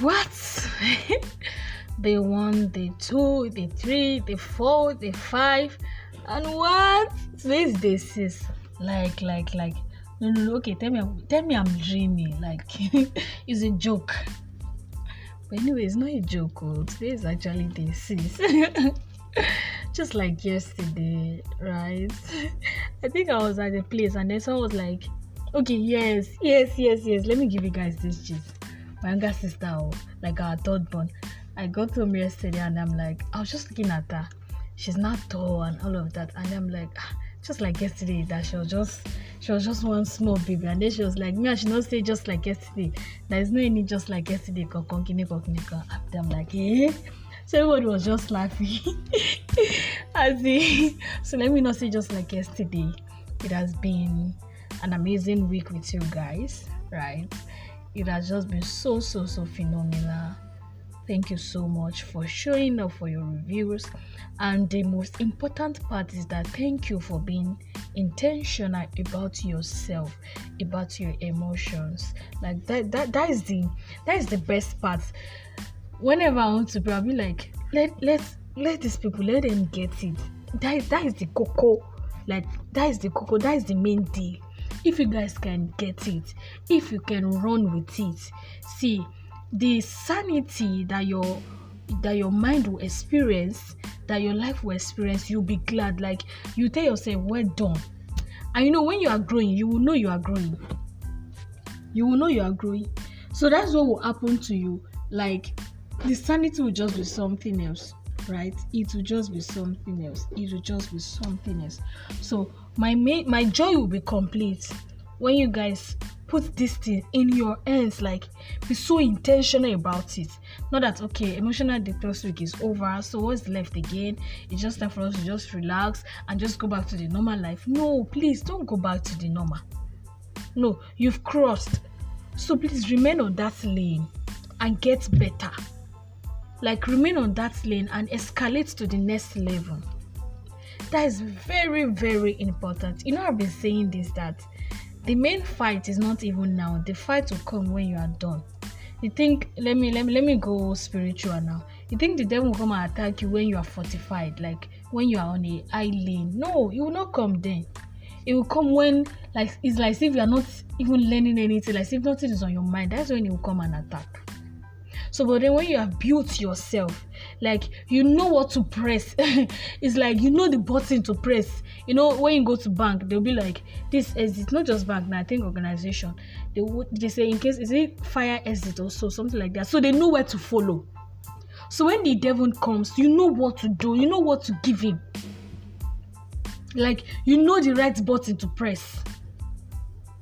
what? the one, the two, the three, the four, the five, and what? Today's day six. Like, like, like. No, no, no. Okay, tell me, tell me, I'm dreaming. Like, it's a joke. But anyway, it's not a joke. Oh. Today is actually day six. Just like yesterday, right? I think I was at a place and then someone was like, okay, yes, yes, yes, yes. Let me give you guys this gist. My younger sister, oh, like our third born. I got home yesterday and I'm like, I was just looking at her. She's not tall and all of that. And I'm like, ah, just like yesterday, that she was just she was just one small baby. And then she was like, me, I should not say just like yesterday. There is no any just like yesterday. After I'm like, eh? So everybody was just laughing. As in, so let me not say just like yesterday. It has been an amazing week with you guys, right? It has just been so so so phenomenal. Thank you so much for showing up for your reviews. And the most important part is that thank you for being intentional about yourself, about your emotions. Like that that that is the that is the best part. Whenever I want to be like, let let let these people let them get it. That is that is the cocoa. Like that is the cocoa, that is the main deal if you guys can get it if you can run with it see the sanity that your that your mind will experience that your life will experience you'll be glad. Like you tell yourself well done. And you know when you are growing you will know you are growing. You will know you are growing. So that's what will happen to you. Like the sanity will just be something else right? It will just be something else. It will just be something else. So my main my joy will be complete when you guys put this thing in your hands like be so intentional about it. Not that okay emotional detox week is over so what's left again? It's just time for us to just relax and just go back to the normal life. No please don't go back to the normal. No you've crossed. So please remain on that lane and get better like remain on that lane and escalate to the next level. That is very very important. You know i've been saying this that the main fight is not even now. The fight will come when you are done. You think let me let me let me go spiritual now. You think the devil will come and attack you when you are fortified like when you are on a high lane? No it will not come then. It will come when like it's like if you are not even learning anything like if nothing is on your mind that's when it will come and attack so, but then when you have built yourself, like you know what to press, it's like you know the button to press. You know, when you go to bank, they'll be like, this exit, not just bank, now I think organization. They would they say in case is it fire exit or so, something like that. So they know where to follow. So when the devil comes, you know what to do, you know what to give him. Like you know the right button to press.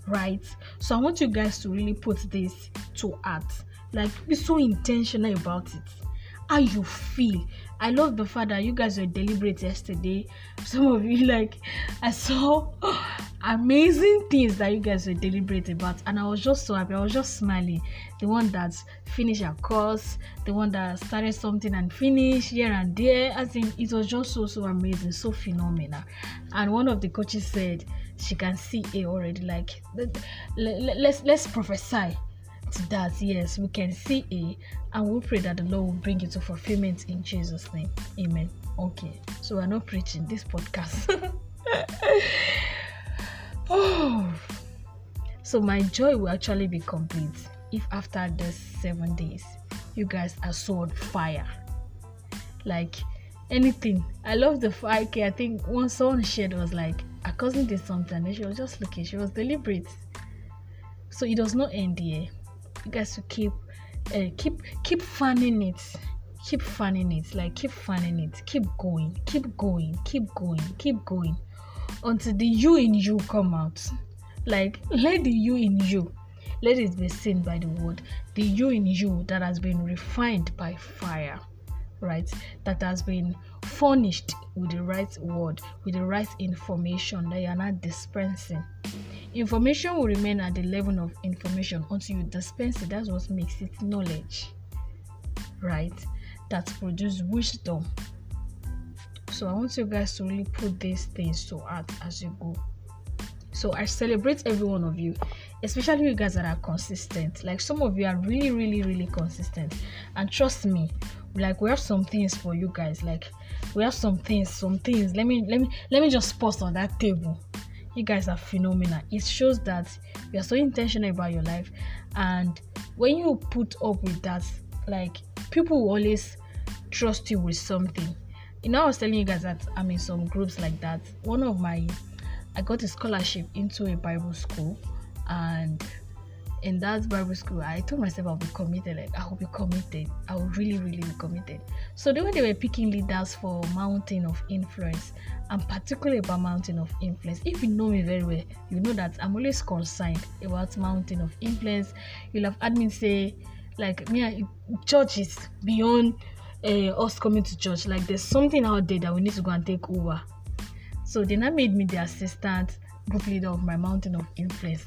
Right? So I want you guys to really put this to heart like be so intentional about it. How you feel. I love the fact that you guys were deliberate yesterday. Some of you like i saw amazing things that you guys were deliberate about and i was just so happy. I was just smiling. The one that finished a course the one that started something and finished here and there i think it was just so so amazing so phenomenal. And one of the coaches said she can see it already like let, let, let's let's prophesy to that, yes, we can see it and we pray that the Lord will bring it to fulfillment in Jesus' name. Amen. Okay, so we're not preaching this podcast. oh, so my joy will actually be complete if after the seven days you guys are so on fire. Like anything. I love the fire. Okay, I think one someone shared was like, a cousin did something and she was just looking, she was deliberate. So it does not end here you guys to keep uh, keep keep fanning it. Keep fanning it. Like keep fanning it. Keep going. Keep going. Keep going. Keep going. Until the you in you come out. Like let the you in you let it be seen by the word the you in you that has been refined by fire right that has been furnished with the right word with the right information that you are not dispensing Information will remain at the level of information until you dispense it. That's what makes it knowledge, right? That produce wisdom. So I want you guys to really put these things to heart as you go. So I celebrate every one of you, especially you guys that are consistent. Like some of you are really, really, really consistent. And trust me, like we have some things for you guys. Like we have some things, some things. Let me let me let me just post on that table. You guys are phenomenal. It shows that you are so intentional about your life. And when you put up with that, like people will always trust you with something. You know, I was telling you guys that I'm in some groups like that. One of my I got a scholarship into a Bible school, and in that Bible school, I told myself I'll be committed. Like I will be committed. I will really, really be committed. So the way they were picking leaders for Mountain of Influence, and particularly about Mountain of Influence. If you know me very well, you know that I'm always concerned about Mountain of Influence. You'll have had me say, like me, church is beyond uh, us coming to church. Like there's something out there that we need to go and take over. So they now made me the assistant group leader of my mountain of influence.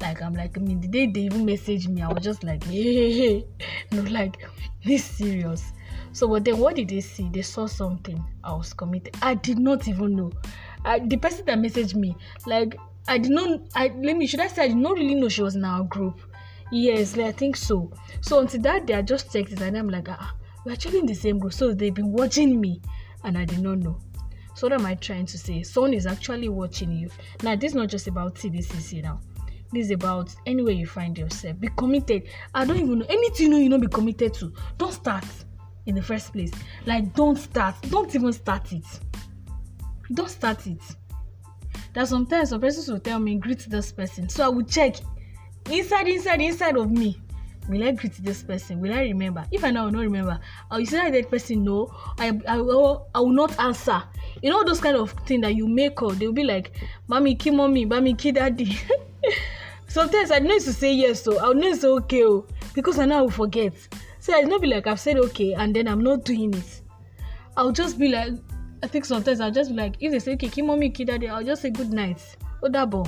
Like I'm like, I mean, the day they even messaged me, I was just like, hey. no, like this serious. So, but then what did they see? They saw something. I was committed. I did not even know. I, the person that messaged me, like, I did not. I let me. Should I say I did not really know she was in our group? Yes, like, I think so. So until that day, I just checked it and I'm like, ah, we're actually in the same group. So they've been watching me, and I did not know. So what am I trying to say? Someone is actually watching you. Now, this is not just about TDCC now. This is about anywhere you find yourself. Be committed. I don't even know anything you know be committed to. Don't start in the first place. Like don't start. Don't even start it. Don't start it. That sometimes some persons will tell me greet this person. So I will check inside, inside, inside of me will I greet this person? Will I remember? If I know I will not remember, I will say that person no, I, I, will, I will not answer. You know those kind of thing that you make up, they'll be like, Mommy, key mommy, mommy, key daddy. Sometimes I know to say yes, so I'll know it's okay, oh, because I know I will forget. So it's not be like I've said okay and then I'm not doing it. I'll just be like, I think sometimes I'll just be like, if they say okay, key mommy, key daddy, I'll just say good night. Double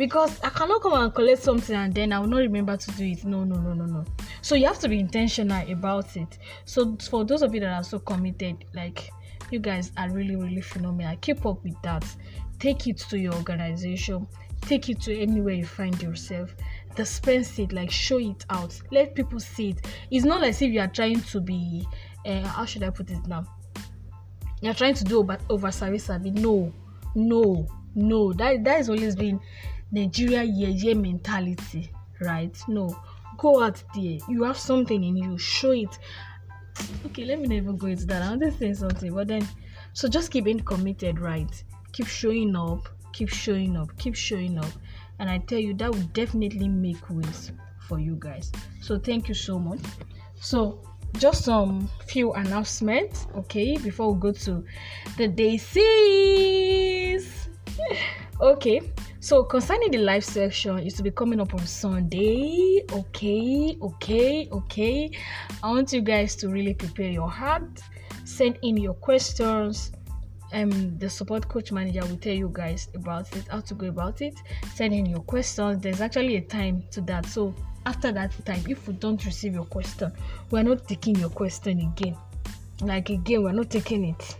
because I cannot come and collect something and then I will not remember to do it. No, no, no, no, no. So you have to be intentional about it. So for those of you that are so committed, like you guys are really, really phenomenal. Keep up with that. Take it to your organization. Take it to anywhere you find yourself. Dispense it, like show it out. Let people see it. It's not as if you are trying to be. Uh, how should I put it now? You're trying to do over, over service. No, no, no. That that has always been Nigeria yeah mentality, right? No, go out there. You have something in you, show it. Okay, let me not even go into that. I want to say something, but then so just keep being committed, right? Keep showing up, keep showing up, keep showing up, and I tell you that will definitely make ways for you guys. So thank you so much. So just some few announcements, okay, before we go to the day six. okay, so concerning the live section, is to be coming up on Sunday. Okay, okay, okay. I want you guys to really prepare your heart, send in your questions. Um, the support coach manager will tell you guys about it, how to go about it. Send in your questions. There's actually a time to that. So after that time, if we don't receive your question, we're not taking your question again. Like again, we're not taking it.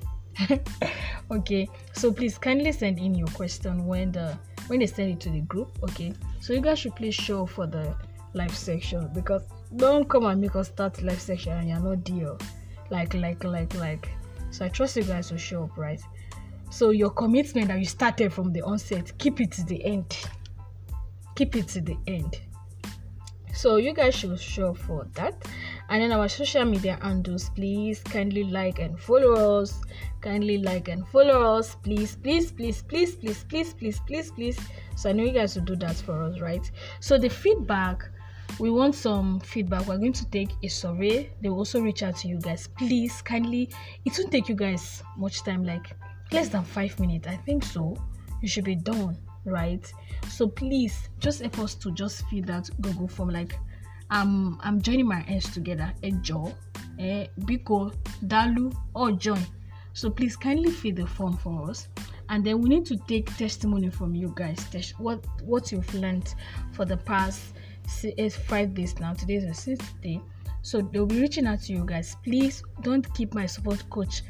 okay, so please kindly send in your question when the when they send it to the group okay so you guys should please show for the live section because don't come and make us start live section and you're not deal like like like like. So i trust you guys will show up right? So your commitment that you started from the onset keep it to the end. Keep it to the end. So you guys should show for that and then our social media handles please kindly like and follow us. Kindly like and follow us. Please please please please please please please please please. So i know you guys will do that for us right? So the feedback we want some feedback. We're going to take a survey. They will also reach out to you guys. Please kindly it won't take you guys much time like less than five minutes. I think so. You should be done right? So please just help us to just fill that google form like i'm i'm joining my hands together. Ejo eh biko dalu or join so please kindly fill the form for us. And then we need to take testimony from you guys. What what you've learned for the past six, five days now. Today is the sixth day. So they'll be reaching out to you guys. Please don't keep my support coach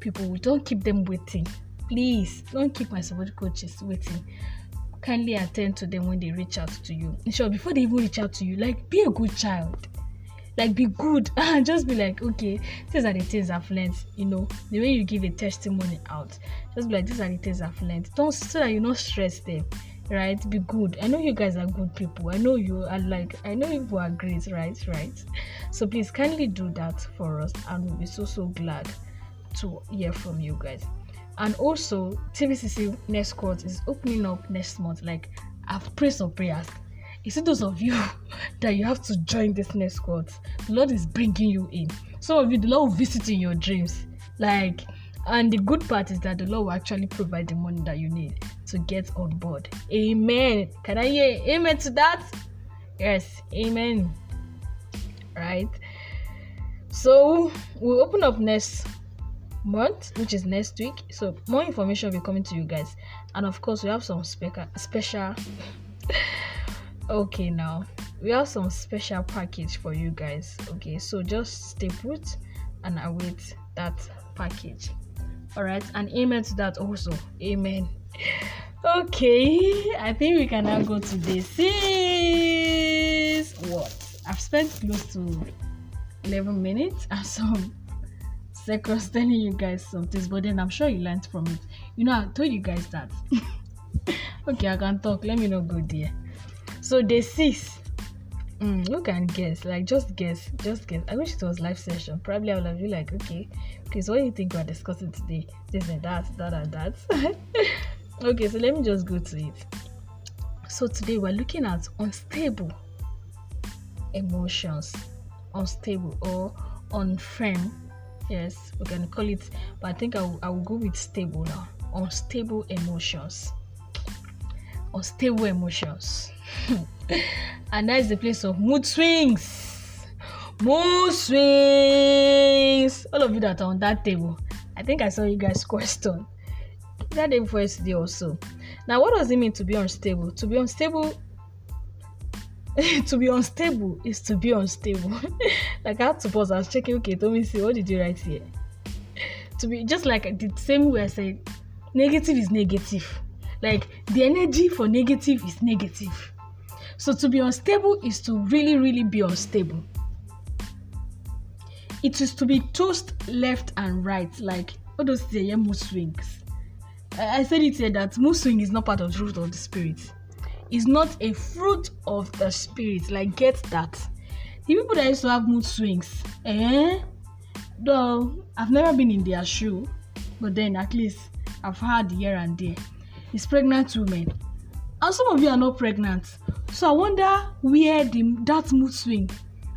people. Don't keep them waiting. Please don't keep my support coaches waiting kindly attend to them when they reach out to you. Short before they even reach out to you like be a good child. Like be good. And ah, just be like okay these are the things i've learned you know. The way you give a testimony out just be like these are the things i've learned. Don't so that you not stress them right? Be good. I know you guys are good people. I know you are like i know you are great right right? So please kindly do that for us and we'll be so so glad to hear from you guys and also tvcc next court is opening up next month like i've prayed some prayers is it those of you that you have to join this next court? The Lord is bringing you in. Some of you, the Lord will visit in your dreams. Like, and the good part is that the Lord will actually provide the money that you need to get on board. Amen. Can I hear amen to that? Yes, amen. Right. So we'll open up next month, which is next week. So more information will be coming to you guys, and of course we have some special special okay now we have some special package for you guys okay? So just stay put and await that package. All right and amen to that also. Amen. Okay i think we can now go to this is what? I've spent close to 11 minutes and some seconds telling you guys some things but then i'm sure you learned from it you know i told you guys that okay i can talk let me not go there so day six. Mm, you can guess, like just guess, just guess. I wish it was live session. Probably I would have been like, okay, okay, so what do you think we're discussing today? This and that, that and that. okay, so let me just go to it. So today we're looking at unstable emotions, unstable or unfirm. Yes, we can call it, but I think I will, I will go with stable now. Unstable emotions. Unstable emotions. and that is the place of mood swings. Mood swings. All of you that are on that table, I think I saw you guys question that day before yesterday also. Now, what does it mean to be unstable? To be unstable to be unstable is to be unstable. like I had to pause. I was checking. Okay, me see. What did you write here? To be just like the same way I said, negative is negative. Like the energy for negative is negative. So to be unstable is to really, really be unstable. It is to be tossed left and right, like all those mood swings. I said it here that mood swing is not part of the fruit of the spirit. It's not a fruit of the spirit. Like get that. The people that used to have mood swings, eh? Though I've never been in their shoe, but then at least I've had here and there. It's pregnant women and some of you are not pregnant so i wonder where the that mood swing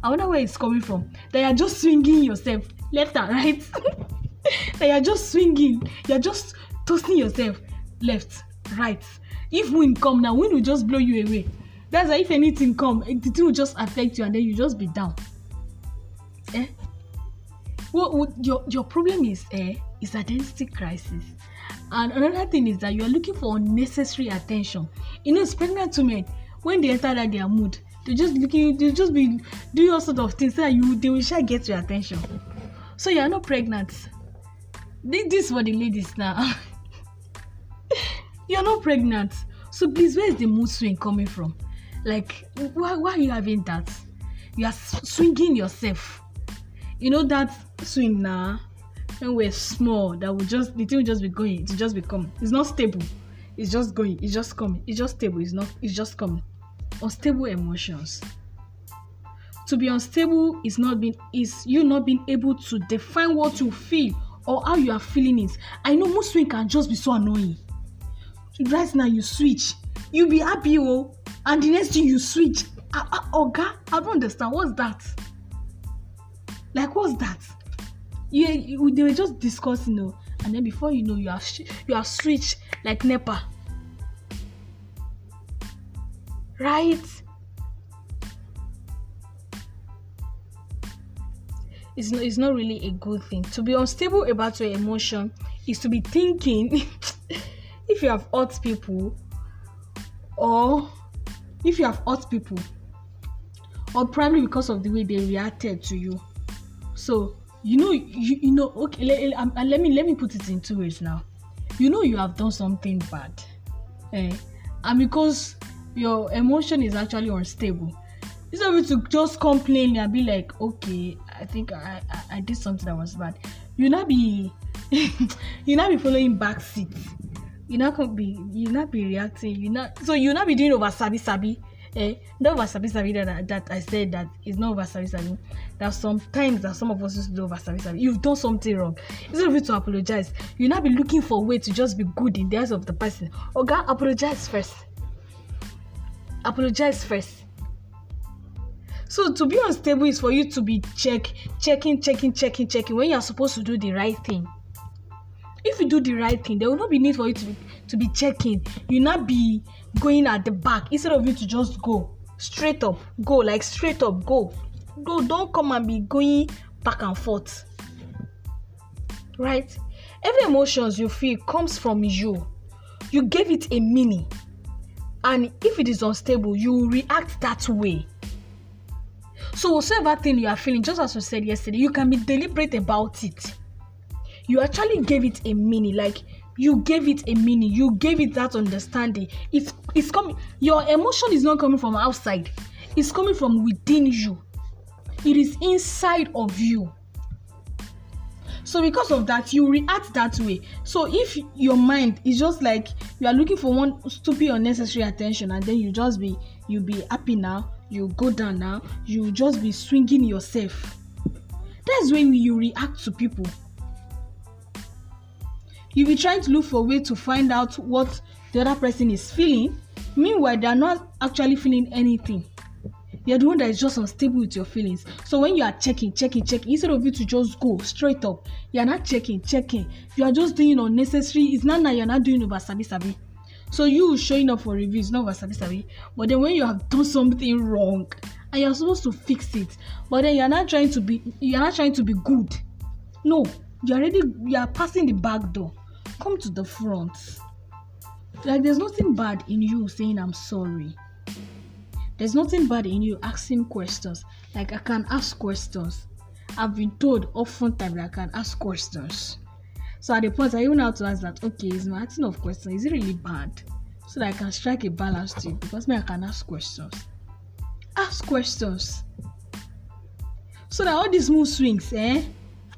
i wonder where it's coming from that you're just swinging yourself left and right that you're just swinging you're just tossing yourself left right if wind come now wind will just blow you away. That's why if anything come the thing will just affect you and then you just be down. Eh? What your your problem is eh is identity crisis. And another thing is that you are looking for unnecessary attention. You know pregnant women when they enter that their mood they just looking they just be doing all sort of things so that you they will sure get your attention. So you are not pregnant. This, this for the ladies now you are not pregnant. So please where is the mood swing coming from? Like why, why are you having that? You are swinging yourself. You know that swing now when we're small that will just the thing will just be going it will just become it's not stable. It's just going. It's just coming. It's just stable. It's not it's just coming. Unstable emotions. To be unstable is not being is you not being able to define what you feel or how you are feeling it. I know most swing can just be so annoying right now you switch you be happy oh. And the next thing you switch ah ah oga i don't understand. What's that? Like what's that? You they were just discussing you know, and then before you know you are you are switched like nepa. Right? It's not, it's not really a good thing. To be unstable about your emotion is to be thinking if you have hurt people or if you have hurt people or probably because of the way they reacted to you. So you know you, you know okay let, um, let me let me put it in two ways now. You know you have done something bad eh? and because your emotion is actually unstable of you to just complain and be like okay i think i i, I did something that was bad. You not be you not be following back seat you not gonna be you not be reacting you not so you not be doing over sabi sabi eh? Not over sabi sabi that, that i said that is not over sabi sabi that sometimes that some of us used to do over sabi sabi you've done something wrong. Instead of you to apologize. You not be looking for a way to just be good in the eyes of the person. Oga apologize first. Apologize first. So to be unstable is for you to be check checking checking checking checking when you're supposed to do the right thing if you do the right thing there will not be need for you to be to be checking. You not be going at the back instead of you to just go. Straight up go like straight up go. Go don't come and be going back and forth. Right? Every emotions you feel comes from you. You gave it a meaning. And if it is unstable you react that way. So whatsoever thing you are feeling just as we said yesterday you can be deliberate about it you actually gave it a meaning like you gave it a meaning you gave it that understanding. It's it's coming your emotion is not coming from outside. It's coming from within you. It is inside of you. So because of that you react that way. So if your mind is just like you are looking for one stupid unnecessary attention and then you just be you be happy now you go down now you just be swinging yourself. That's when you react to people you be trying to look for a way to find out what the other person is feeling. Meanwhile they are not actually feeling anything. You're the one that is just unstable with your feelings. So when you are checking checking checking instead of you to just go straight up you are not checking checking. You are just doing unnecessary. It's not now you're not doing over sabi sabi. So you showing up for reviews not over sabi sabi. But then when you have done something wrong and you're supposed to fix it but then you're not trying to be you're not trying to be good. No you're already you are passing the back door come to the front. Like there's nothing bad in you saying i'm sorry. There's nothing bad in you asking questions. Like i can ask questions. I've been told often time that i can ask questions. So at the point i even have to ask that okay is my asking of questions is it really bad? So that i can strike a balance to because me i can ask questions. Ask questions. So that all these mood swings eh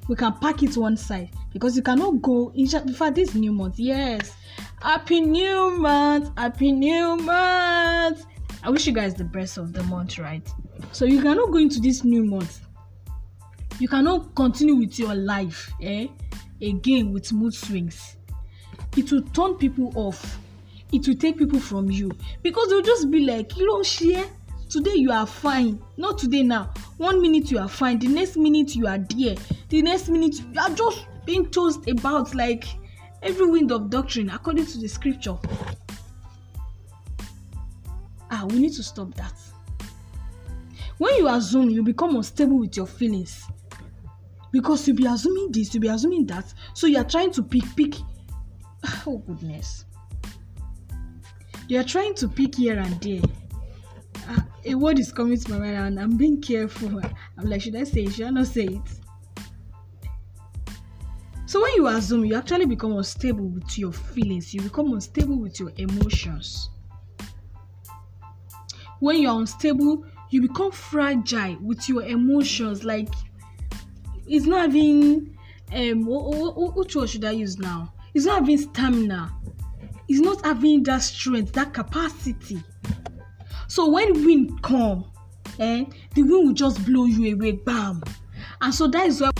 we can pack it one side because you cannot go in fact this new month. Yes. Happy new month. Happy new month. I wish you guys the best of the month right? So you cannot go into this new month. You cannot continue with your life eh again with mood swings. It will turn people off. It will take people from you. Because they'll just be like you don't share. Today you are fine. Not today now. One minute you are fine. The next minute you are there. The next minute you are just being tossed about like every wind of doctrine according to the scripture. Ah we need to stop that. When you assume you become unstable with your feelings. Because you be assuming this you be assuming that. So you are trying to pick pick. Oh goodness. You are trying to pick here and there. Uh, a word is coming to my mind and I'm being careful. I'm like, should I say it? Should I not say it? So when you assume, you actually become unstable with your feelings. You become unstable with your emotions. When you're unstable, you become fragile with your emotions. Like it's not having um which word should I use now? It's not having stamina. It's not having that strength, that capacity. So when wind come, eh, the wind will just blow you away, bam. And so that is why.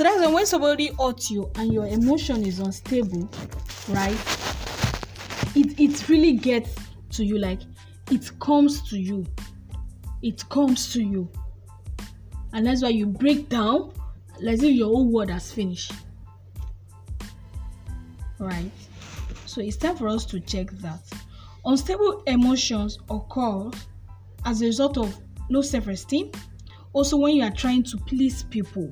So that's when when somebody hurts you and your emotion is unstable, right? It it really gets to you, like it comes to you. It comes to you. And that's why you break down as if your whole world has finished. Right? So it's time for us to check that. Unstable emotions occur as a result of low self esteem, also when you are trying to please people.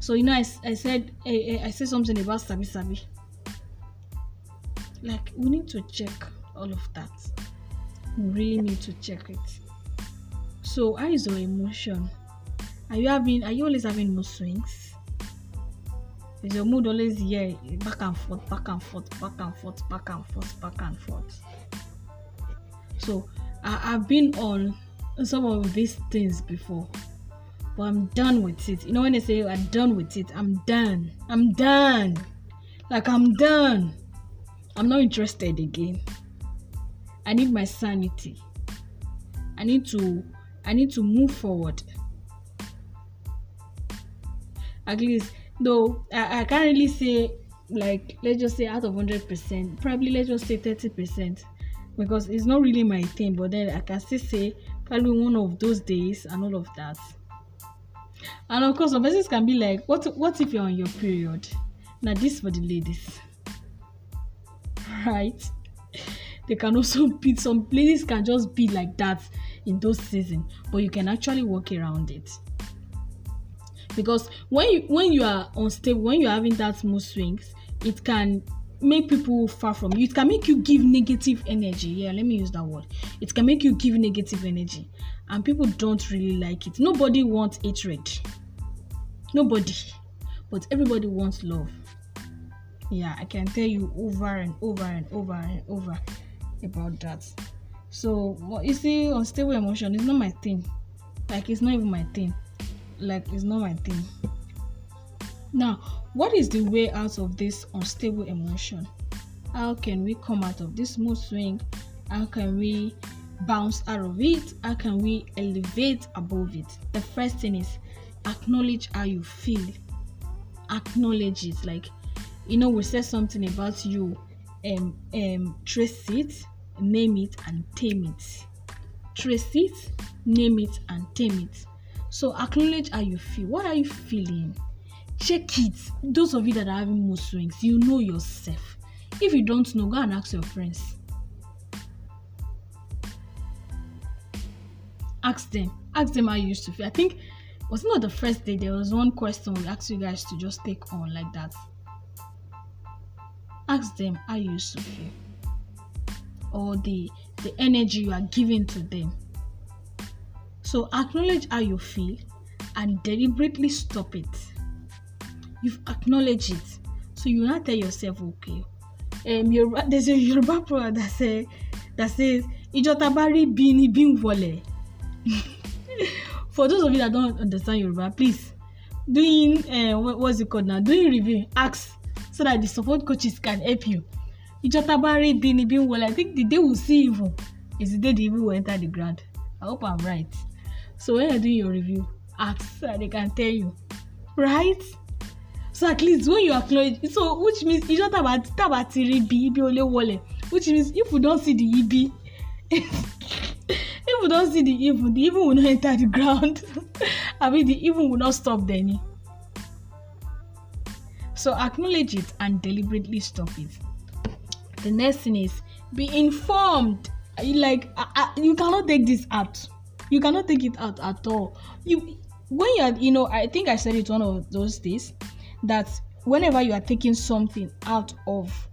So, you know, I, I said I, I said something about Sabi Sabi. Like, we need to check all of that. we really need to check it. So, how is your emotion? Are you having? Are you always having mood swings? Is your mood always here, back and forth, back and forth, back and forth, back and forth, back and forth? So, I, I've been on some of these things before, but I'm done with it. You know when they say I'm done with it, I'm done. I'm done. Like I'm done. I'm not interested again. I need my sanity. I need to I need to move forward. At least though I, I can't really say like let's just say out of 100% probably let's just say 30% because it's not really my thing but then I can still say probably one of those days and all of that and of course some persons can be like what what if you're on your period? Now this for the ladies. Right? They can also be some ladies can just be like that in those seasons but you can actually work around it. Because when you when you are unstable when you're having that mood swings it can make people far from you. It can make you give negative energy. Yeah let me use that word. It can make you give negative energy. And people don't really like it. Nobody wants hatred. Nobody. But everybody wants love. Yeah i can tell you over and over and over and over about that. So you see unstable emotion is not my thing. Like it's not even my thing. Like it's not my thing. Now what is the way out of this unstable emotion? How can we come out of this mood swing? How can we bounce out of it? How can we elevate above it? The first thing is acknowledge how you feel. Acknowledge it. Like you know we said something about you um um trace it name it and tame it. Trace it name it and tame it. So acknowledge how you feel. What are you feeling check it. Those of you that are having mood swings you know yourself. If you don't know go and ask your friends. Ask them. Ask them how you used to feel. I think was not the first day there was one question we asked you guys to just take on like that? Ask them how you used to feel. Or the the energy you are giving to them. So acknowledge how you feel and deliberately stop it you've acknowledged it. So you now tell yourself okay um Yoruba, there's a Yoruba proverb that say that says ijotabari bini bin wole for those of you that don't understand Yoruba please doing uh, what, what's it called now? Doing review ask so that the support coaches can help you. Ijotabari bini bin wole I think the day we see evil is the day the evil will enter the ground. I hope I'm right. So when you're doing your review ask so that they can tell you. Right so at least when you acknowledge so which means you don't taba taba ti rí ibi ibi ole wọlé which means if we don see the ibi if we don see the evil the evil will not enter the ground. I mean the evil will not stop then so acknowledge it and deliberately stop it. The next thing is be informed. Like uh, uh, you cannot take this out. You cannot take it out at all. You when you are you know i think i said it one of those days that whenever you are taking something out of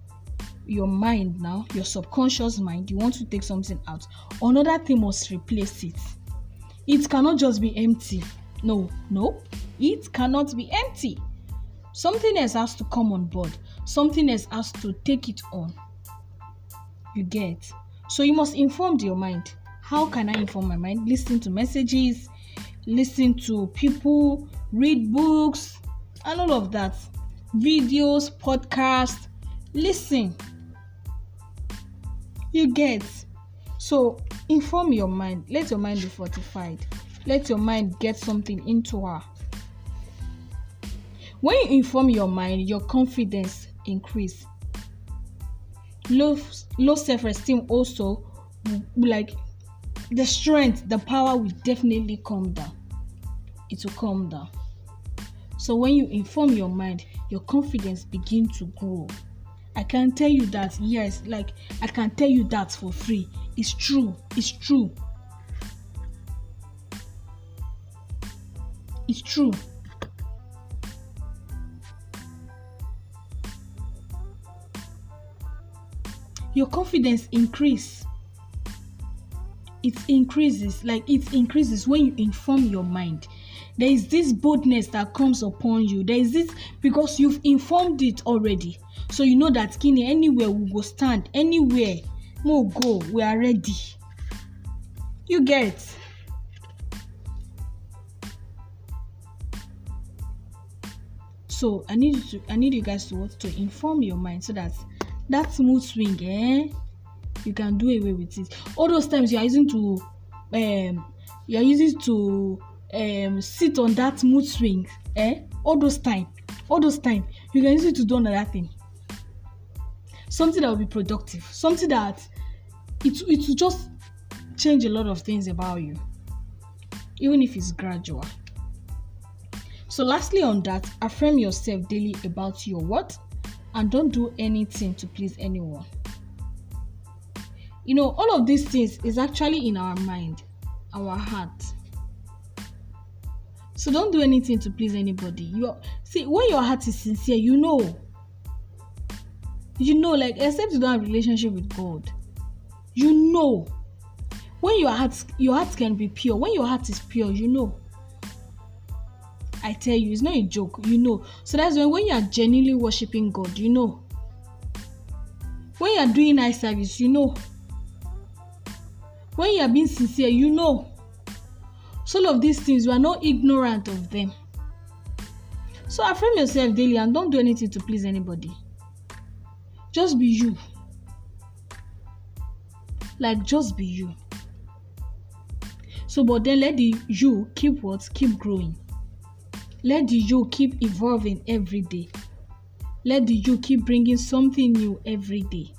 your mind now, your subconscious mind, you want to take something out, another thing must replace it. It cannot just be empty. No, no, it cannot be empty. Something else has to come on board, something else has to take it on. You get so you must inform your mind. How can I inform my mind? Listen to messages, listen to people, read books, and all of that. Videos, podcasts, listen. You get so inform your mind. Let your mind be fortified. Let your mind get something into her. When you inform your mind, your confidence increase. Low low self-esteem also like the strength, the power will definitely come down. It will come down. So when you inform your mind, your confidence begin to grow. I can tell you that yes, like I can tell you that for free. It's true. It's true. It's true. Your confidence increase. it increases like it increases when you inform your mind there is this boldness that comes upon you. There is this because you've informed it already. So you know that kini anywhere we go stand anywhere mo go we are ready. You get? So i need you to i need you guys to what? To inform your mind so that that smooth swing eh? You can do away with it. All those times you are using to um you are using to um sit on that mood swing eh? All those time all those time you can use it to do another thing. Something that will be productive something that it it will just change a lot of things about you even if it's gradual. So lastly on that affirm yourself daily about your what and don't do anything to please anyone. You know all of these things is actually in our mind our heart so don't do anything to please anybody. You see when your heart is sincere you know. You know like except you don't have relationship with god you know. When your heart your heart can be pure when your heart is pure you know. I tell you it's not a joke you know. So that's when when you are genuinely worshiping god you know. When you are doing eye service you know. When you are being sincere you know so all of these things you are not ignorant of them. So affirm yourself daily and don't do anything to please anybody. Just be you. Like just be you. So but then let the you keep what? Keep growing. Let the you keep evolving every day. Let the you keep bringing something new every day.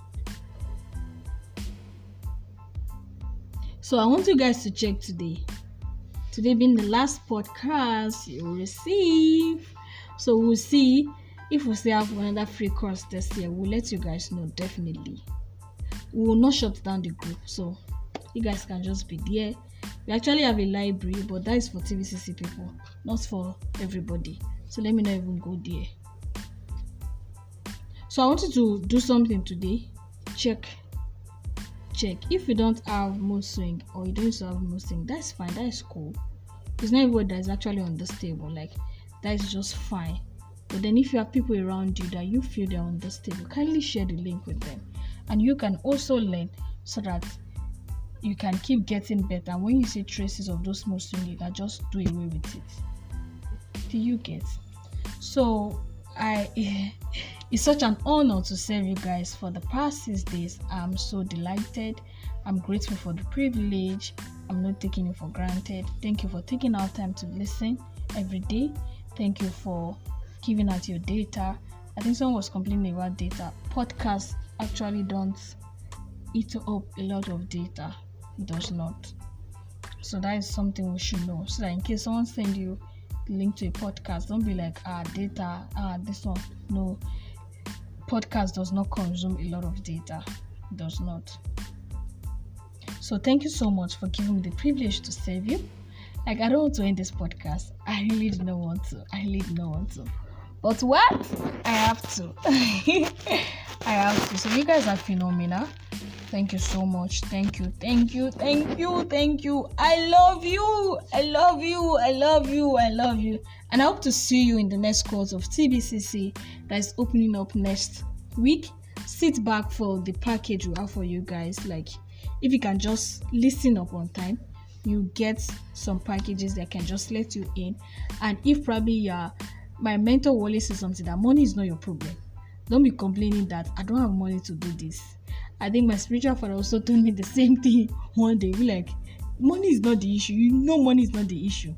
So I want you guys to check today. Today being the last podcast you will receive. So we'll see if we still have another free course this year. We'll let you guys know definitely. We will not shut down the group, so you guys can just be there. We actually have a library, but that is for TVCC people, not for everybody. So let me not even go there. So I wanted to do something today. Check check if you don't have mood swing or you don't have mood swing that's fine that is cool it's not everybody that is actually on this table like that is just fine but then if you have people around you that you feel they're on this table kindly share the link with them and you can also learn so that you can keep getting better and when you see traces of those swing you can just do away with it do you get so i It's such an honor to serve you guys for the past six days. I'm so delighted. I'm grateful for the privilege. I'm not taking it for granted. Thank you for taking our time to listen every day. Thank you for giving out your data. I think someone was complaining about data. Podcasts actually don't eat up a lot of data. It does not. So that is something we should know. So that in case someone send you link to a podcast, don't be like ah data, ah this one. No, podcast does not consume a lot of data. It does not. So thank you so much for giving me the privilege to serve you. Like I don't want to end this podcast. I really do not want to. I really do not want to. But what? I have to. I have to. So you guys are phenomenal. Thank you so much. Thank you. Thank you. Thank you. Thank you. I love you. I love you. I love you. I love you. And I hope to see you in the next course of TBCC that is opening up next week. Sit back for the package we have for you guys. Like, if you can just listen up on time, you get some packages that can just let you in. And if probably you're my mentor always says something that money is not your problem. Don't be complaining that I don't have money to do this. I think my spiritual father also told me the same thing one day. Like, money is not the issue. You know, money is not the issue.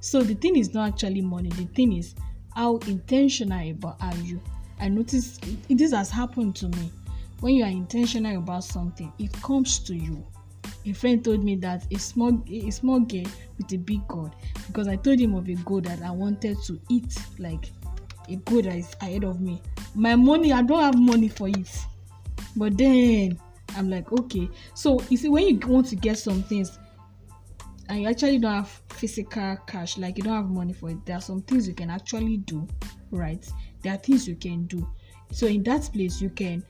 So the thing is not actually money. The thing is how intentional about are you? I notice this has happened to me. When you are intentional about something, it comes to you. A friend told me that a small a small girl with a big God because I told him of a goat that I wanted to eat like a goat that is ahead of me. My money, I don't have money for it. But then I'm like, okay. So you see, when you want to get some things, and you actually don't have physical cash, like you don't have money for it, there are some things you can actually do, right? There are things you can do. So in that place, you can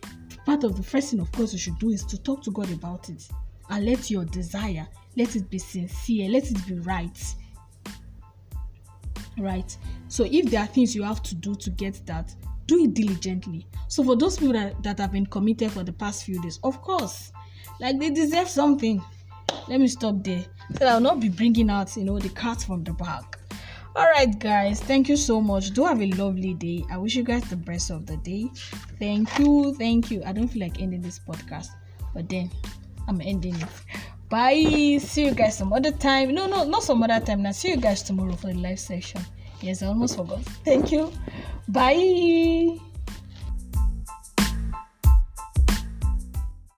part of the first thing, of course, you should do is to talk to God about it. and let your desire let it be sincere let it be right. Right? So if there are things you have to do to get that do it diligently. So for those people that, that have been committed for the past few days of course like they deserve something. Let me stop there. So i'll not be bringing out you know the cat from the bag all right guys thank you so much. Do have a lovely day. I wish you guys the best of the day. Thank you thank you. I don't feel like ending this podcast but then i'm ending it. Bye. See you guys some other time. No no not some other time. Now see you guys tomorrow for the live session. Yes i almost forgot. Thank you. Bye